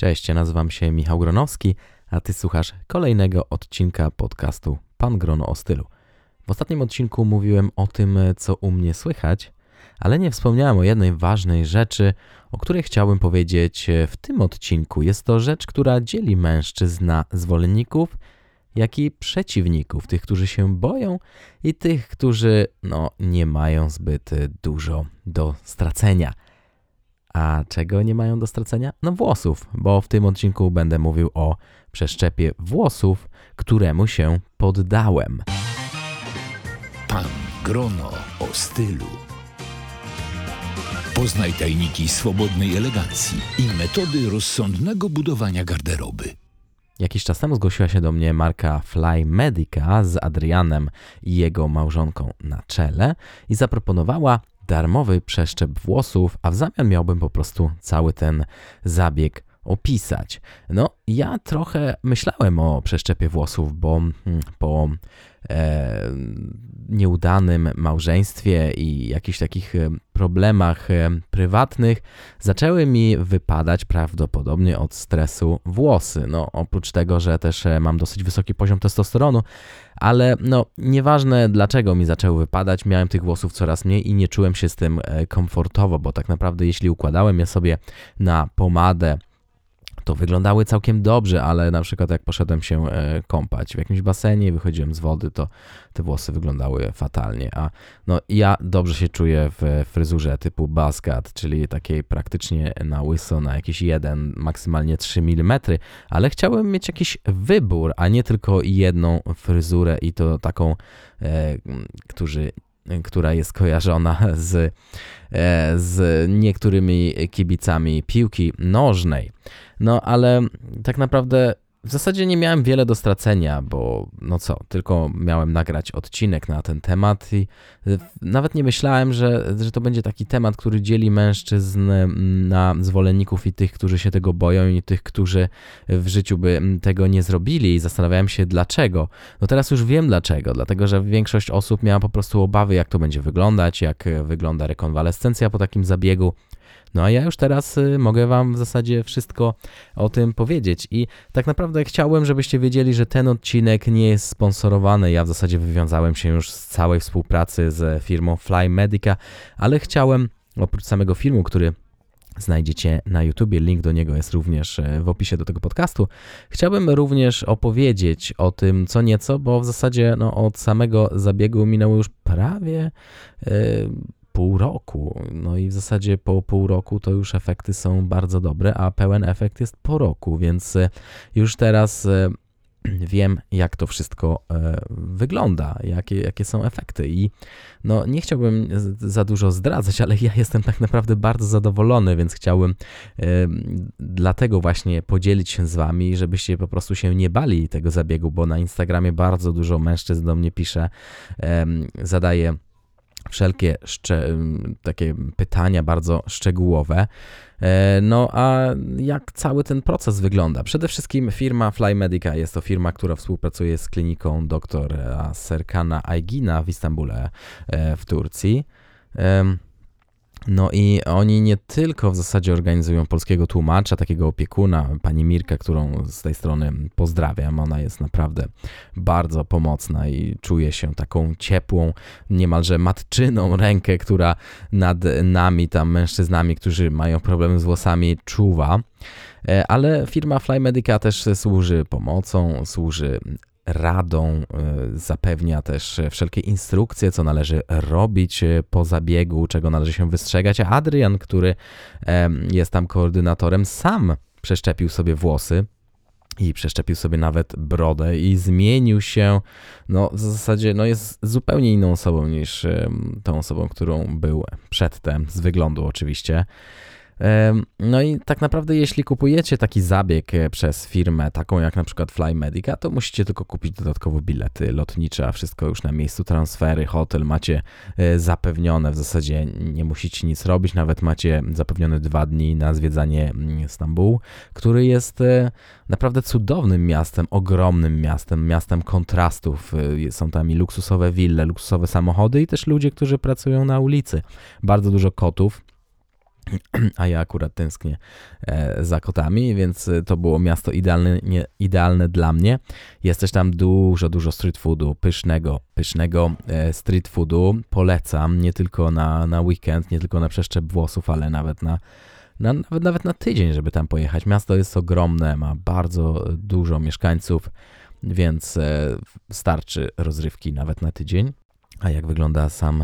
Cześć, ja nazywam się Michał Gronowski, a ty słuchasz kolejnego odcinka podcastu Pan Grono o stylu. W ostatnim odcinku mówiłem o tym, co u mnie słychać, ale nie wspomniałem o jednej ważnej rzeczy, o której chciałbym powiedzieć w tym odcinku. Jest to rzecz, która dzieli mężczyzn na zwolenników, jak i przeciwników, tych, którzy się boją i tych, którzy no, nie mają zbyt dużo do stracenia. A czego nie mają do stracenia? No włosów, bo w tym odcinku będę mówił o przeszczepie włosów, któremu się poddałem. Pan Grono o stylu. Poznaj tajniki swobodnej elegancji i metody rozsądnego budowania garderoby. Jakiś czas temu zgłosiła się do mnie marka Fly Medica z Adrianem i jego małżonką na czele i zaproponowała darmowy przeszczep włosów, a w zamian miałbym po prostu cały ten zabieg opisać. No, ja trochę myślałem o przeszczepie włosów, bo hmm, po e, nieudanym małżeństwie i jakichś takich e, problemach e, prywatnych zaczęły mi wypadać prawdopodobnie od stresu włosy. No, oprócz tego, że też e, mam dosyć wysoki poziom testosteronu, ale no, nieważne dlaczego mi zaczęły wypadać, miałem tych włosów coraz mniej i nie czułem się z tym komfortowo, bo tak naprawdę jeśli układałem je sobie na pomadę, to wyglądały całkiem dobrze, ale na przykład jak poszedłem się e, kąpać w jakimś basenie i wychodziłem z wody, to te włosy wyglądały fatalnie. A no, ja dobrze się czuję w fryzurze typu basket, czyli takiej praktycznie na łyso, na jakieś 1, maksymalnie 3 mm, ale chciałem mieć jakiś wybór, a nie tylko jedną fryzurę i to taką, e, którzy która jest kojarzona z, e, z niektórymi kibicami piłki nożnej. No ale tak naprawdę w zasadzie nie miałem wiele do stracenia, bo no co, tylko miałem nagrać odcinek na ten temat i nawet nie myślałem, że, że to będzie taki temat, który dzieli mężczyzn na zwolenników i tych, którzy się tego boją i tych, którzy w życiu by tego nie zrobili i zastanawiałem się dlaczego. No teraz już wiem dlaczego, dlatego że większość osób miała po prostu obawy jak to będzie wyglądać, jak wygląda rekonwalescencja po takim zabiegu. No a ja już teraz y, mogę Wam w zasadzie wszystko o tym powiedzieć. I tak naprawdę chciałem, żebyście wiedzieli, że ten odcinek nie jest sponsorowany. Ja w zasadzie wywiązałem się już z całej współpracy z firmą Fly Medica, ale chciałem, oprócz samego filmu, który znajdziecie na YouTubie. Link do niego jest również e, w opisie do tego podcastu. Chciałbym również opowiedzieć o tym co nieco, bo w zasadzie no, od samego zabiegu minęło już prawie. Yy, pół roku. No i w zasadzie po pół roku to już efekty są bardzo dobre, a pełen efekt jest po roku, więc e, już teraz e, wiem, jak to wszystko e, wygląda, jakie, jakie są efekty. I no, nie chciałbym za dużo zdradzać, ale ja jestem tak naprawdę bardzo zadowolony, więc chciałbym dlatego właśnie podzielić się z Wami, żebyście po prostu się nie bali tego zabiegu, bo na Instagramie bardzo dużo mężczyzn do mnie pisze, zadaje wszelkie takie pytania bardzo szczegółowe. E, no a jak cały ten proces wygląda? Przede wszystkim firma Fly Medica jest to firma, która współpracuje z kliniką doktora Serkana Aygina w Istambule e, w Turcji. No i oni nie tylko w zasadzie organizują polskiego tłumacza, takiego opiekuna, pani Mirkę, którą z tej strony pozdrawiam. Ona jest naprawdę bardzo pomocna i czuje się taką ciepłą, niemalże matczyną rękę, która nad nami, tam mężczyznami, którzy mają problemy z włosami, czuwa. E, ale firma Fly Medica też służy pomocą, służy radą, e, zapewnia też wszelkie instrukcje, co należy robić e, po zabiegu, czego należy się wystrzegać. A Adrian, który jest tam koordynatorem, sam przeszczepił sobie włosy i przeszczepił sobie nawet brodę i zmienił się, no w zasadzie no jest zupełnie inną osobą niż tą osobą, którą był przedtem, z wyglądu oczywiście. No i tak naprawdę, jeśli kupujecie taki zabieg e, przez firmę, taką jak na przykład Fly Medica, to musicie tylko kupić dodatkowo bilety lotnicze, a wszystko już na miejscu, transfery, hotel macie e, zapewnione, w zasadzie nie musicie nic robić, nawet macie zapewnione dwa dni na zwiedzanie mm, Stambułu, który jest e, naprawdę cudownym miastem, ogromnym miastem, miastem kontrastów. Są tam i luksusowe wille, luksusowe samochody i też ludzie, którzy pracują na ulicy. Bardzo dużo kotów a ja akurat tęsknię e, za kotami, więc to było miasto idealne, nie, idealne dla mnie. Jest też tam dużo, dużo street foodu, pysznego, pysznego e, street foodu. Polecam nie tylko na, na weekend, nie tylko na przeszczep włosów, ale nawet na, na, nawet, nawet na tydzień, żeby tam pojechać. Miasto jest ogromne, ma bardzo dużo mieszkańców, więc e, starczy rozrywki nawet na tydzień. A jak wygląda sam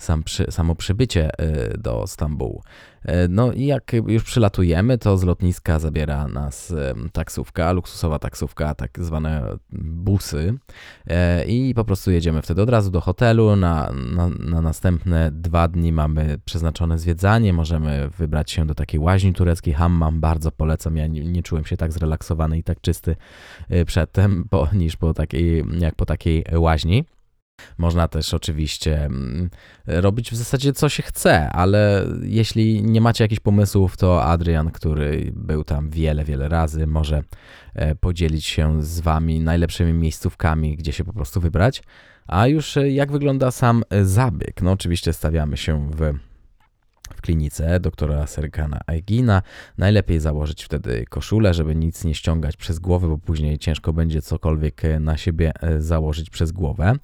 sam przy, samo przybycie y, do Stambułu. Y, no i jak już przylatujemy, to z lotniska zabiera nas y, taksówka, luksusowa taksówka, tak zwane busy i po prostu jedziemy wtedy od razu do hotelu. Na, na, na następne dwa dni mamy przeznaczone zwiedzanie, możemy wybrać się do takiej łaźni tureckiej, hammam, bardzo polecam, ja nie, nie czułem się tak zrelaksowany i tak czysty przedtem, po, niż po takiej, jak po takiej łaźni. Można też oczywiście mm, robić w zasadzie co się chce, ale jeśli nie macie jakichś pomysłów, to Adrian, który był tam wiele, wiele razy, może e, podzielić się z wami najlepszymi miejscówkami, gdzie się po prostu wybrać. A już e, jak wygląda sam e, zabieg? No oczywiście stawiamy się w w klinice doktora Serkana Aigina. Najlepiej założyć wtedy koszulę, żeby nic nie ściągać przez głowę, bo później ciężko będzie cokolwiek na siebie założyć przez głowę.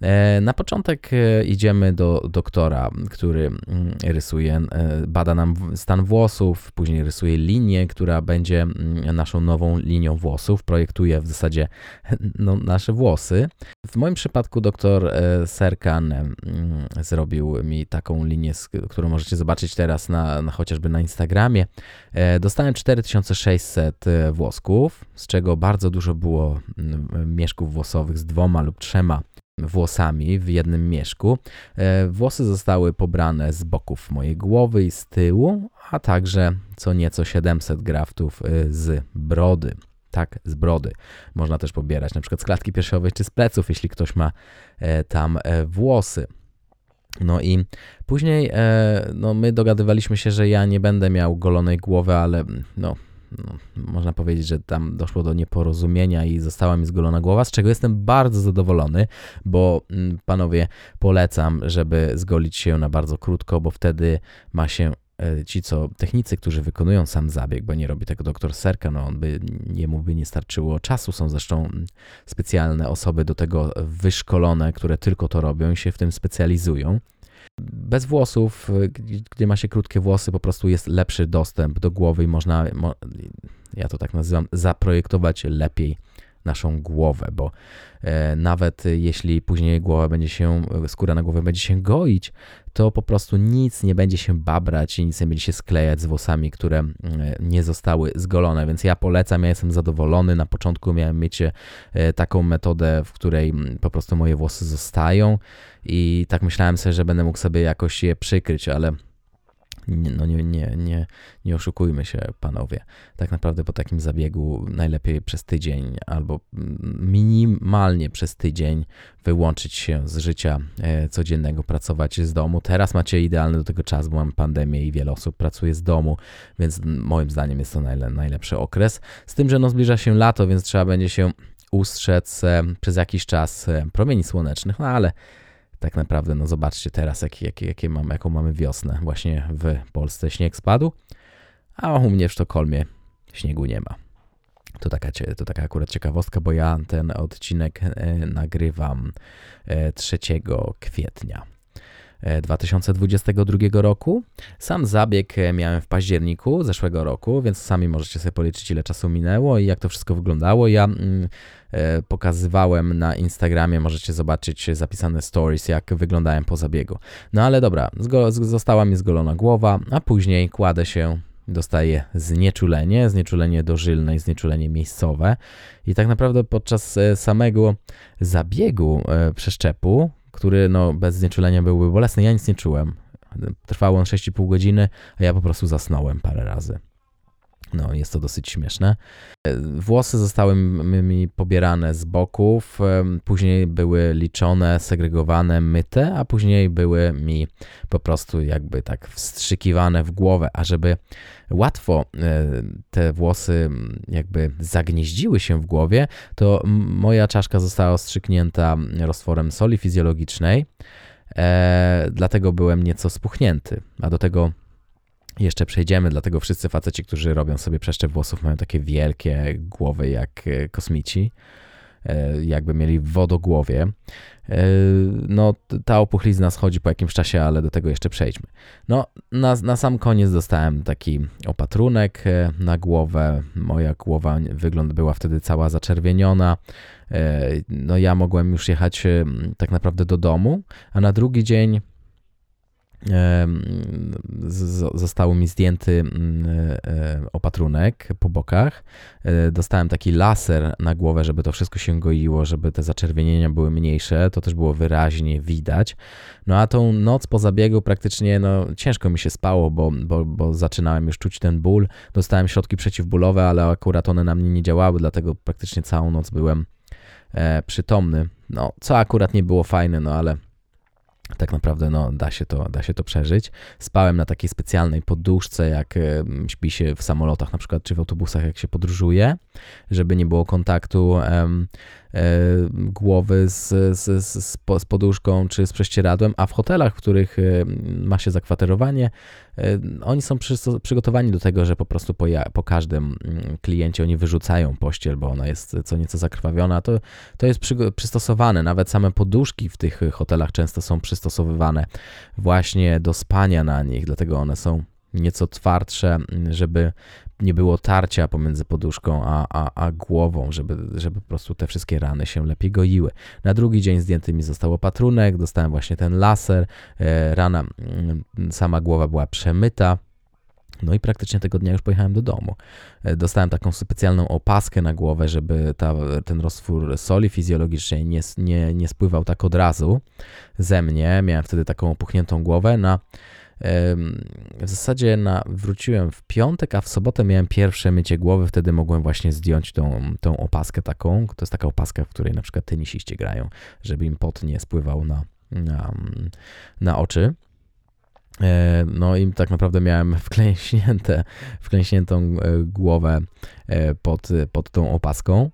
E, na początek e, idziemy do doktora, który mm, rysuje, e, bada nam stan włosów, później rysuje linię, która będzie mm, naszą nową linią włosów, projektuje w zasadzie no, nasze włosy. W moim przypadku doktor Serkan mm, zrobił mi taką linię, którą możecie zobaczyć teraz na, na chociażby na Instagramie. Dostałem 4600 włosków, z czego bardzo dużo było mieszków włosowych z dwoma lub trzema włosami w jednym mieszku. E, włosy zostały pobrane z boków mojej głowy i z tyłu, a także co nieco 700 graftów e, z brody. Tak, z brody. Można też pobierać na przykład z klatki piersiowej czy z pleców, jeśli ktoś ma e, tam włosy. No i później no, my dogadywaliśmy się, że ja nie będę miał golonej głowy, ale no, no, można powiedzieć, że tam doszło do nieporozumienia i została mi zgolona głowa, z czego jestem bardzo zadowolony, bo mm, panowie polecam, żeby zgolić się na bardzo krótko, bo wtedy ma się e, ci, co technicy, którzy wykonują sam zabieg, bo nie robi tego doktor Serka, no on by, jemu by nie starczyło czasu, są zresztą mm, specjalne osoby do tego wyszkolone, które tylko to robią i się w tym specjalizują. Bez włosów, gdy ma się krótkie włosy, po prostu jest lepszy dostęp do głowy i można, ja to tak nazywam, zaprojektować lepiej naszą głowę, bo e, nawet jeśli później głowa będzie się, skóra na głowę będzie się goić, to po prostu nic nie będzie się babrać i nic nie będzie się sklejać z włosami, które e, nie zostały zgolone, więc ja polecam, ja jestem zadowolony. Na początku miałem mieć e, taką metodę, w której po prostu moje włosy zostają i tak myślałem sobie, że będę mógł sobie jakoś je przykryć, ale no nie, nie, nie, nie oszukujmy się, panowie. Tak naprawdę po takim zabiegu najlepiej przez tydzień albo minimalnie przez tydzień wyłączyć się z życia e, codziennego, pracować z domu. Teraz macie idealny do tego czas, bo mamy pandemię i wiele osób pracuje z domu, więc moim zdaniem jest to najlepszy okres. Z tym, że no zbliża się lato, więc trzeba będzie się ustrzec e, przez jakiś czas e, promieni słonecznych, no ale tak naprawdę, no zobaczcie teraz, jak, jak, jakie mamy, jaką mamy wiosnę. Właśnie w Polsce śnieg spadł, a u mnie w Sztokholmie śniegu nie ma. To taka, to taka akurat ciekawostka, bo ja ten odcinek e, nagrywam 3 e, kwietnia. 2022 e, roku. Sam zabieg miałem w październiku zeszłego roku, więc sami możecie sobie policzyć, ile czasu minęło i jak to wszystko wyglądało. Ja mm, E, pokazywałem na Instagramie, możecie zobaczyć zapisane stories, jak wyglądałem po zabiegu. No ale dobra, została mi zgolona głowa, a później kładę się dostaję znieczulenie, znieczulenie dożylne i znieczulenie miejscowe. I tak naprawdę podczas e, samego zabiegu e, przeszczepu, który no, bez znieczulenia byłby bolesny, ja nic nie czułem. Trwał on 6,5 godziny, a ja po prostu zasnąłem parę razy. No, jest to dosyć śmieszne. Włosy zostały mi pobierane z boków, później były liczone, segregowane, myte, a później były mi po prostu jakby tak wstrzykiwane w głowę, a żeby łatwo e, te włosy jakby zagnieździły się w głowie, to moja czaszka została ostrzyknięta roztworem soli fizjologicznej, e, dlatego byłem nieco spuchnięty, a do tego jeszcze przejdziemy, dlatego wszyscy faceci, którzy robią sobie przeszczep włosów, mają takie wielkie głowy jak e, kosmici, e, jakby mieli wodogłowie. E, no, ta opuchlizna schodzi po jakimś czasie, ale do tego jeszcze przejdźmy. No, na, na sam koniec dostałem taki opatrunek na głowę. Moja głowa wygląd była wtedy cała zaczerwieniona. No, ja mogłem już jechać tak naprawdę do domu, a na drugi dzień został mi zdjęty mm, e, opatrunek po bokach. E, dostałem taki laser na głowę, żeby to wszystko się goiło, żeby te zaczerwienienia były mniejsze. To też było wyraźnie widać. No a tą noc po zabiegu praktycznie no, ciężko mi się spało, bo, bo, bo zaczynałem już czuć ten ból. Dostałem środki przeciwbólowe, ale akurat one na mnie nie działały, dlatego praktycznie całą noc byłem e, przytomny. No, co akurat nie było fajne, no ale tak naprawdę no, da, się to, da się to przeżyć. Spałem na takiej specjalnej poduszce, jak śpi się w samolotach na przykład, czy w autobusach, jak się podróżuje, żeby nie było kontaktu E, głowy z, z, z, z poduszką czy z prześcieradłem, a w hotelach, w których ma się zakwaterowanie, oni są przygotowani do tego, że po prostu po, po każdym mm, kliencie oni wyrzucają pościel, bo ona jest co nieco zakrwawiona. To, to jest przy, przystosowane. Nawet same poduszki w tych hotelach często są przystosowywane właśnie do spania na nich, dlatego one są nieco twardsze, żeby nie było tarcia pomiędzy poduszką a, a, a głową, żeby, żeby po prostu te wszystkie rany się lepiej goiły. Na drugi dzień zdjęty mi został opatrunek, dostałem właśnie ten laser, e, rana, mm, sama głowa była przemyta. No i praktycznie tego dnia już pojechałem do domu. E, dostałem taką specjalną opaskę na głowę, żeby ta, ten roztwór soli fizjologicznej nie, nie, nie spływał tak od razu ze mnie. Miałem wtedy taką opuchniętą głowę. Na w zasadzie na, wróciłem w piątek, a w sobotę miałem pierwsze mycie głowy, wtedy mogłem właśnie zdjąć tą, tą opaskę taką. To jest taka opaska, w której na przykład tenisiści grają, żeby im pot nie spływał na, na, na oczy. E, no i tak naprawdę miałem wklęśnięte, wklęśniętą e, głowę e, pod, pod tą opaską.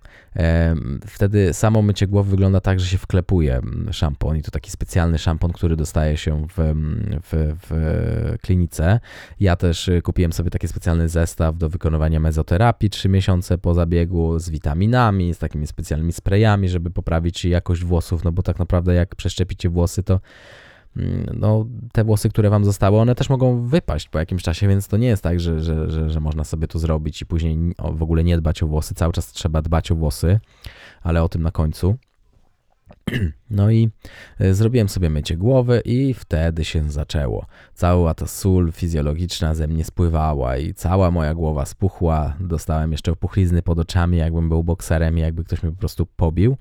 Wtedy samo mycie głowy wygląda tak, że się wklepuje szampon i to taki specjalny szampon, który dostaje się w, w, w klinice. Ja też kupiłem sobie taki specjalny zestaw do wykonywania mezoterapii 3 miesiące po zabiegu z witaminami, z takimi specjalnymi sprayami, żeby poprawić jakość włosów, no bo tak naprawdę jak przeszczepicie włosy, to Mm, no, te włosy, które wam zostały, one też mogą wypaść po jakimś czasie, więc to nie jest tak, że, że, że, że można sobie to zrobić i później w ogóle nie dbać o włosy. Cały czas trzeba dbać o włosy, ale o tym na końcu. No i e, zrobiłem sobie mycie głowy i wtedy się zaczęło. Cała ta sól fizjologiczna ze mnie spływała i cała moja głowa spuchła. Dostałem jeszcze opuchlizny pod oczami, jakbym był bokserem i jakby ktoś mnie po prostu pobił.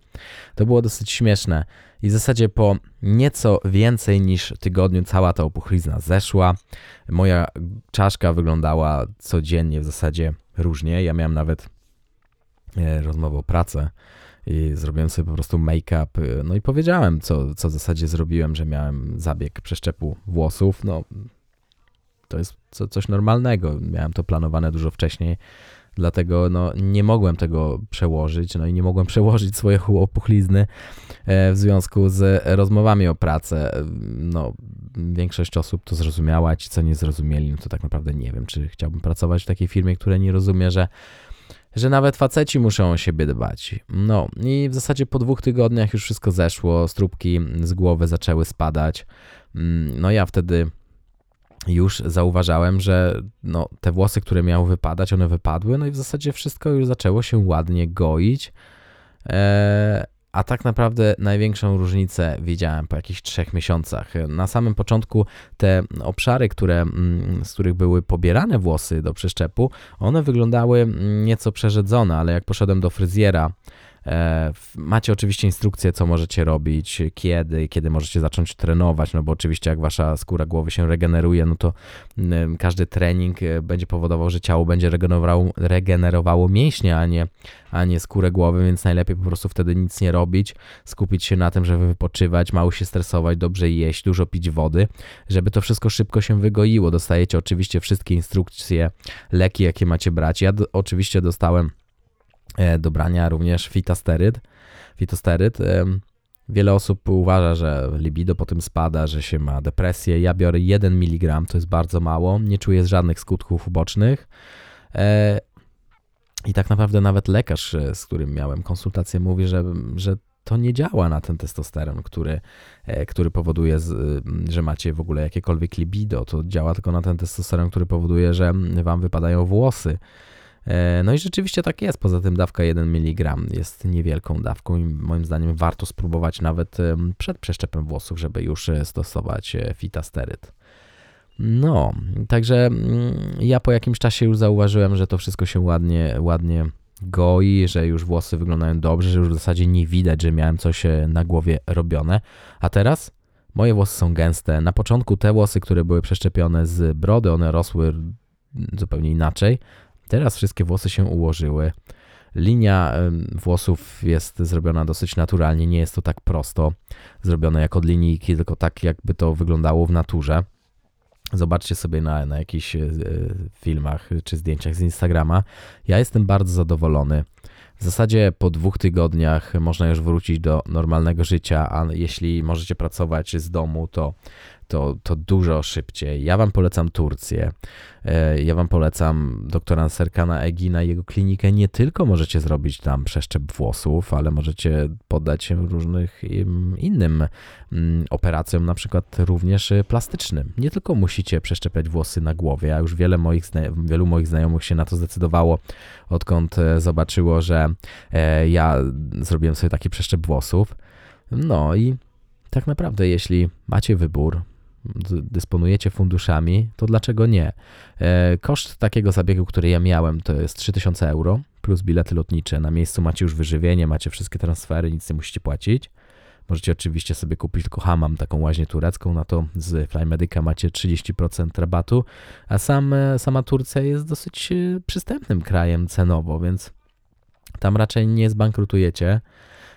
To było dosyć śmieszne. I w zasadzie po nieco więcej niż tygodniu cała ta opuchlizna zeszła. Moja czaszka wyglądała codziennie w zasadzie różnie. Ja miałem nawet e, rozmowę o pracę i zrobiłem sobie po prostu make-up. E, no i powiedziałem, co, co w zasadzie zrobiłem, że miałem zabieg przeszczepu włosów. No, to jest coś normalnego. Miałem to planowane dużo wcześniej. Dlatego no, nie mogłem tego przełożyć, no i nie mogłem przełożyć swojej opuchlizny e, w związku z rozmowami o pracę. No, większość osób to zrozumiała, ci co nie zrozumieli, no to tak naprawdę nie wiem, czy chciałbym pracować w takiej firmie, która nie rozumie, że że nawet faceci muszą o siebie dbać. No i w zasadzie po dwóch tygodniach już wszystko zeszło, strubki z głowy zaczęły spadać. Mm, no ja wtedy już zauważałem, że no, te włosy, które miały wypadać, one wypadły, no i w zasadzie wszystko już zaczęło się ładnie goić. Eee, a tak naprawdę największą różnicę widziałem po jakichś trzech miesiącach. Na samym początku te obszary, które, mm, z których były pobierane włosy do przeszczepu, one wyglądały nieco przerzedzone, ale jak poszedłem do fryzjera, macie oczywiście instrukcję, co możecie robić, kiedy, kiedy możecie zacząć trenować, no bo oczywiście jak wasza skóra głowy się regeneruje, no to każdy trening e, będzie powodował, że ciało będzie regenerowało, regenerowało mięśnie, a nie, a nie skórę głowy, więc najlepiej po prostu wtedy nic nie robić, skupić się na tym, żeby wypoczywać, mało się stresować, dobrze jeść, dużo pić wody, żeby to wszystko szybko się wygoiło. Dostajecie oczywiście wszystkie instrukcje, leki, jakie macie brać. Ja oczywiście dostałem E, do brania również fitasteryd, fitosteryd Wiele osób uważa, że libido po tym spada, że się ma depresję. Ja biorę 1 mg, to jest bardzo mało, nie czuję żadnych skutków ubocznych. E, I tak naprawdę nawet lekarz, e, z którym miałem konsultację, mówi, że, że to nie działa na ten testosteron, który, e, który powoduje, że macie w ogóle jakiekolwiek libido. To działa tylko na ten testosteron, który powoduje, że wam wypadają włosy. E, no i rzeczywiście tak jest. Poza tym dawka 1 mg jest niewielką dawką i moim zdaniem warto spróbować nawet przed przeszczepem włosów, żeby już e, stosować e, fitasteryt. No, także mm, ja po jakimś czasie już zauważyłem, że to wszystko się ładnie, ładnie goi, że już włosy wyglądają dobrze, że już w zasadzie nie widać, że miałem coś na głowie robione. A teraz moje włosy są gęste. Na początku te włosy, które były przeszczepione z brody, one rosły zupełnie inaczej. Teraz wszystkie włosy się ułożyły. Linia włosów jest zrobiona dosyć naturalnie, nie jest to tak prosto zrobione jak od linijki, tylko tak jakby to wyglądało w naturze. Zobaczcie sobie na, na jakichś e, filmach czy zdjęciach z Instagrama. Ja jestem bardzo zadowolony. W zasadzie po dwóch tygodniach można już wrócić do normalnego życia, a jeśli możecie pracować z domu, to to, to dużo szybciej. Ja Wam polecam Turcję. E, ja Wam polecam doktora Serkana Egina i jego klinikę. Nie tylko możecie zrobić tam przeszczep włosów, ale możecie poddać się różnych innym mm, operacjom, na przykład również plastycznym. Nie tylko musicie przeszczepiać włosy na głowie, a już wiele moich, wielu moich znajomych się na to zdecydowało, odkąd e, zobaczyło, że e, ja zrobiłem sobie taki przeszczep włosów. No i tak naprawdę, jeśli macie wybór, dysponujecie funduszami, to dlaczego nie? E, koszt takiego zabiegu, który ja miałem, to jest 3000 euro plus bilety lotnicze. Na miejscu macie już wyżywienie, macie wszystkie transfery, nic nie musicie płacić. Możecie oczywiście sobie kupić tylko hamam, taką łaźnię turecką, na to z Flymedica macie 30% rabatu, a sam, e, sama Turcja jest dosyć e, przystępnym krajem cenowo, więc tam raczej nie zbankrutujecie.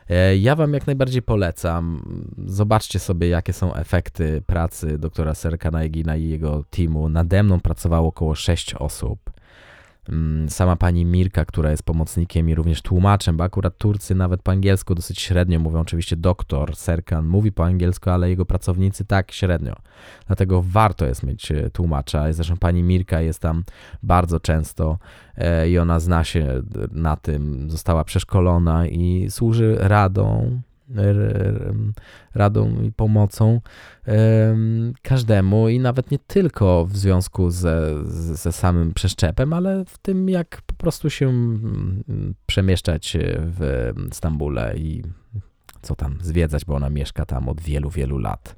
E, ja Wam jak najbardziej polecam. Zobaczcie sobie, jakie są efekty pracy doktora Serkana Egina i jego teamu. Nade mną pracowało około 6 osób. Mm, sama pani Mirka, która jest pomocnikiem i również tłumaczem, bo akurat Turcy nawet po angielsku dosyć średnio mówią. Oczywiście doktor Serkan mówi po angielsku, ale jego pracownicy tak średnio. Dlatego warto jest mieć e, tłumacza. Zresztą pani Mirka jest tam bardzo często e, i ona zna się na tym, została przeszkolona i służy radą radą i pomocą każdemu i nawet nie tylko w związku ze, ze samym przeszczepem, ale w tym, jak po prostu się przemieszczać w Stambule i co tam zwiedzać, bo ona mieszka tam od wielu, wielu lat.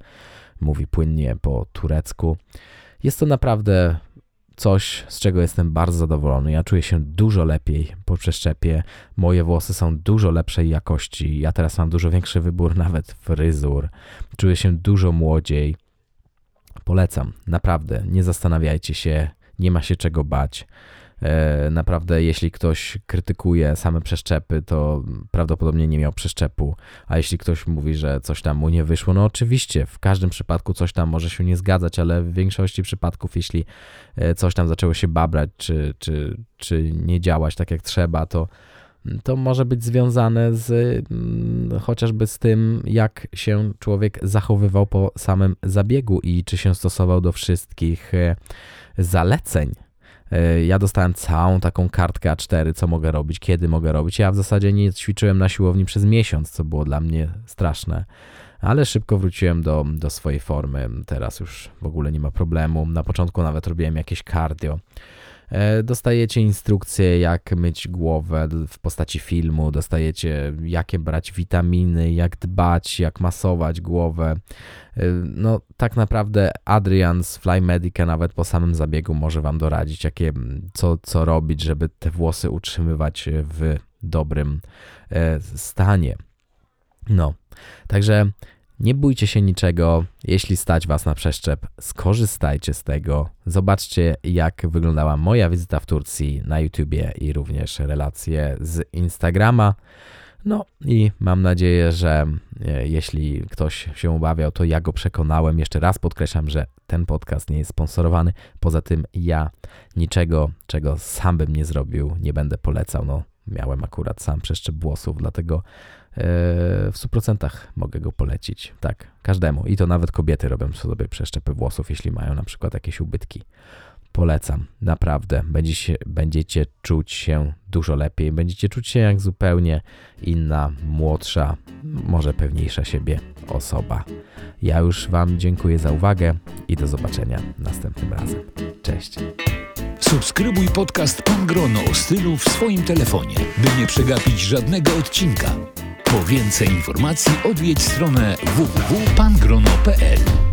Mówi płynnie po turecku. Jest to naprawdę coś, z czego jestem bardzo zadowolony. Ja czuję się dużo lepiej po przeszczepie. Moje włosy są dużo lepszej jakości. Ja teraz mam dużo większy wybór nawet fryzur. Czuję się dużo młodziej. Polecam, naprawdę, nie zastanawiajcie się, nie ma się czego bać. E, naprawdę, jeśli ktoś krytykuje same przeszczepy, to prawdopodobnie nie miał przeszczepu. A jeśli ktoś mówi, że coś tam mu nie wyszło, no oczywiście, w każdym przypadku coś tam może się nie zgadzać, ale w większości przypadków, jeśli e, coś tam zaczęło się babrać, czy, czy, czy nie działać tak jak trzeba, to to może być związane z mm, chociażby z tym, jak się człowiek zachowywał po samym zabiegu i czy się stosował do wszystkich e, zaleceń ja dostałem całą taką kartkę A4, co mogę robić, kiedy mogę robić. Ja w zasadzie nie ćwiczyłem na siłowni przez miesiąc, co było dla mnie straszne. Ale szybko wróciłem do, do swojej formy. Teraz już w ogóle nie ma problemu. Na początku nawet robiłem jakieś cardio. E, dostajecie instrukcje, jak myć głowę w postaci filmu, dostajecie, jakie brać witaminy, jak dbać, jak masować głowę. E, no, tak naprawdę Adrian z Fly Medica nawet po samym zabiegu może Wam doradzić, jakie, co, co robić, żeby te włosy utrzymywać w dobrym e, stanie. No, także nie bójcie się niczego, jeśli stać Was na przeszczep, skorzystajcie z tego. Zobaczcie, jak wyglądała moja wizyta w Turcji na YouTubie i również relacje z Instagrama. No i mam nadzieję, że e, jeśli ktoś się obawiał, to ja go przekonałem. Jeszcze raz podkreślam, że ten podcast nie jest sponsorowany. Poza tym ja niczego, czego sam bym nie zrobił, nie będę polecał. No, miałem akurat sam przeszczep włosów, dlatego w 100% mogę go polecić. Tak, każdemu. I to nawet kobiety robią sobie przeszczepy włosów, jeśli mają na przykład jakieś ubytki. Polecam, naprawdę. Będziecie, będziecie czuć się dużo lepiej. Będziecie czuć się jak zupełnie inna, młodsza, może pewniejsza siebie osoba. Ja już Wam dziękuję za uwagę i do zobaczenia następnym razem. Cześć. Subskrybuj podcast Pan Grono o stylu w swoim telefonie, by nie przegapić żadnego odcinka. Po więcej informacji odwiedź stronę www.pangrono.pl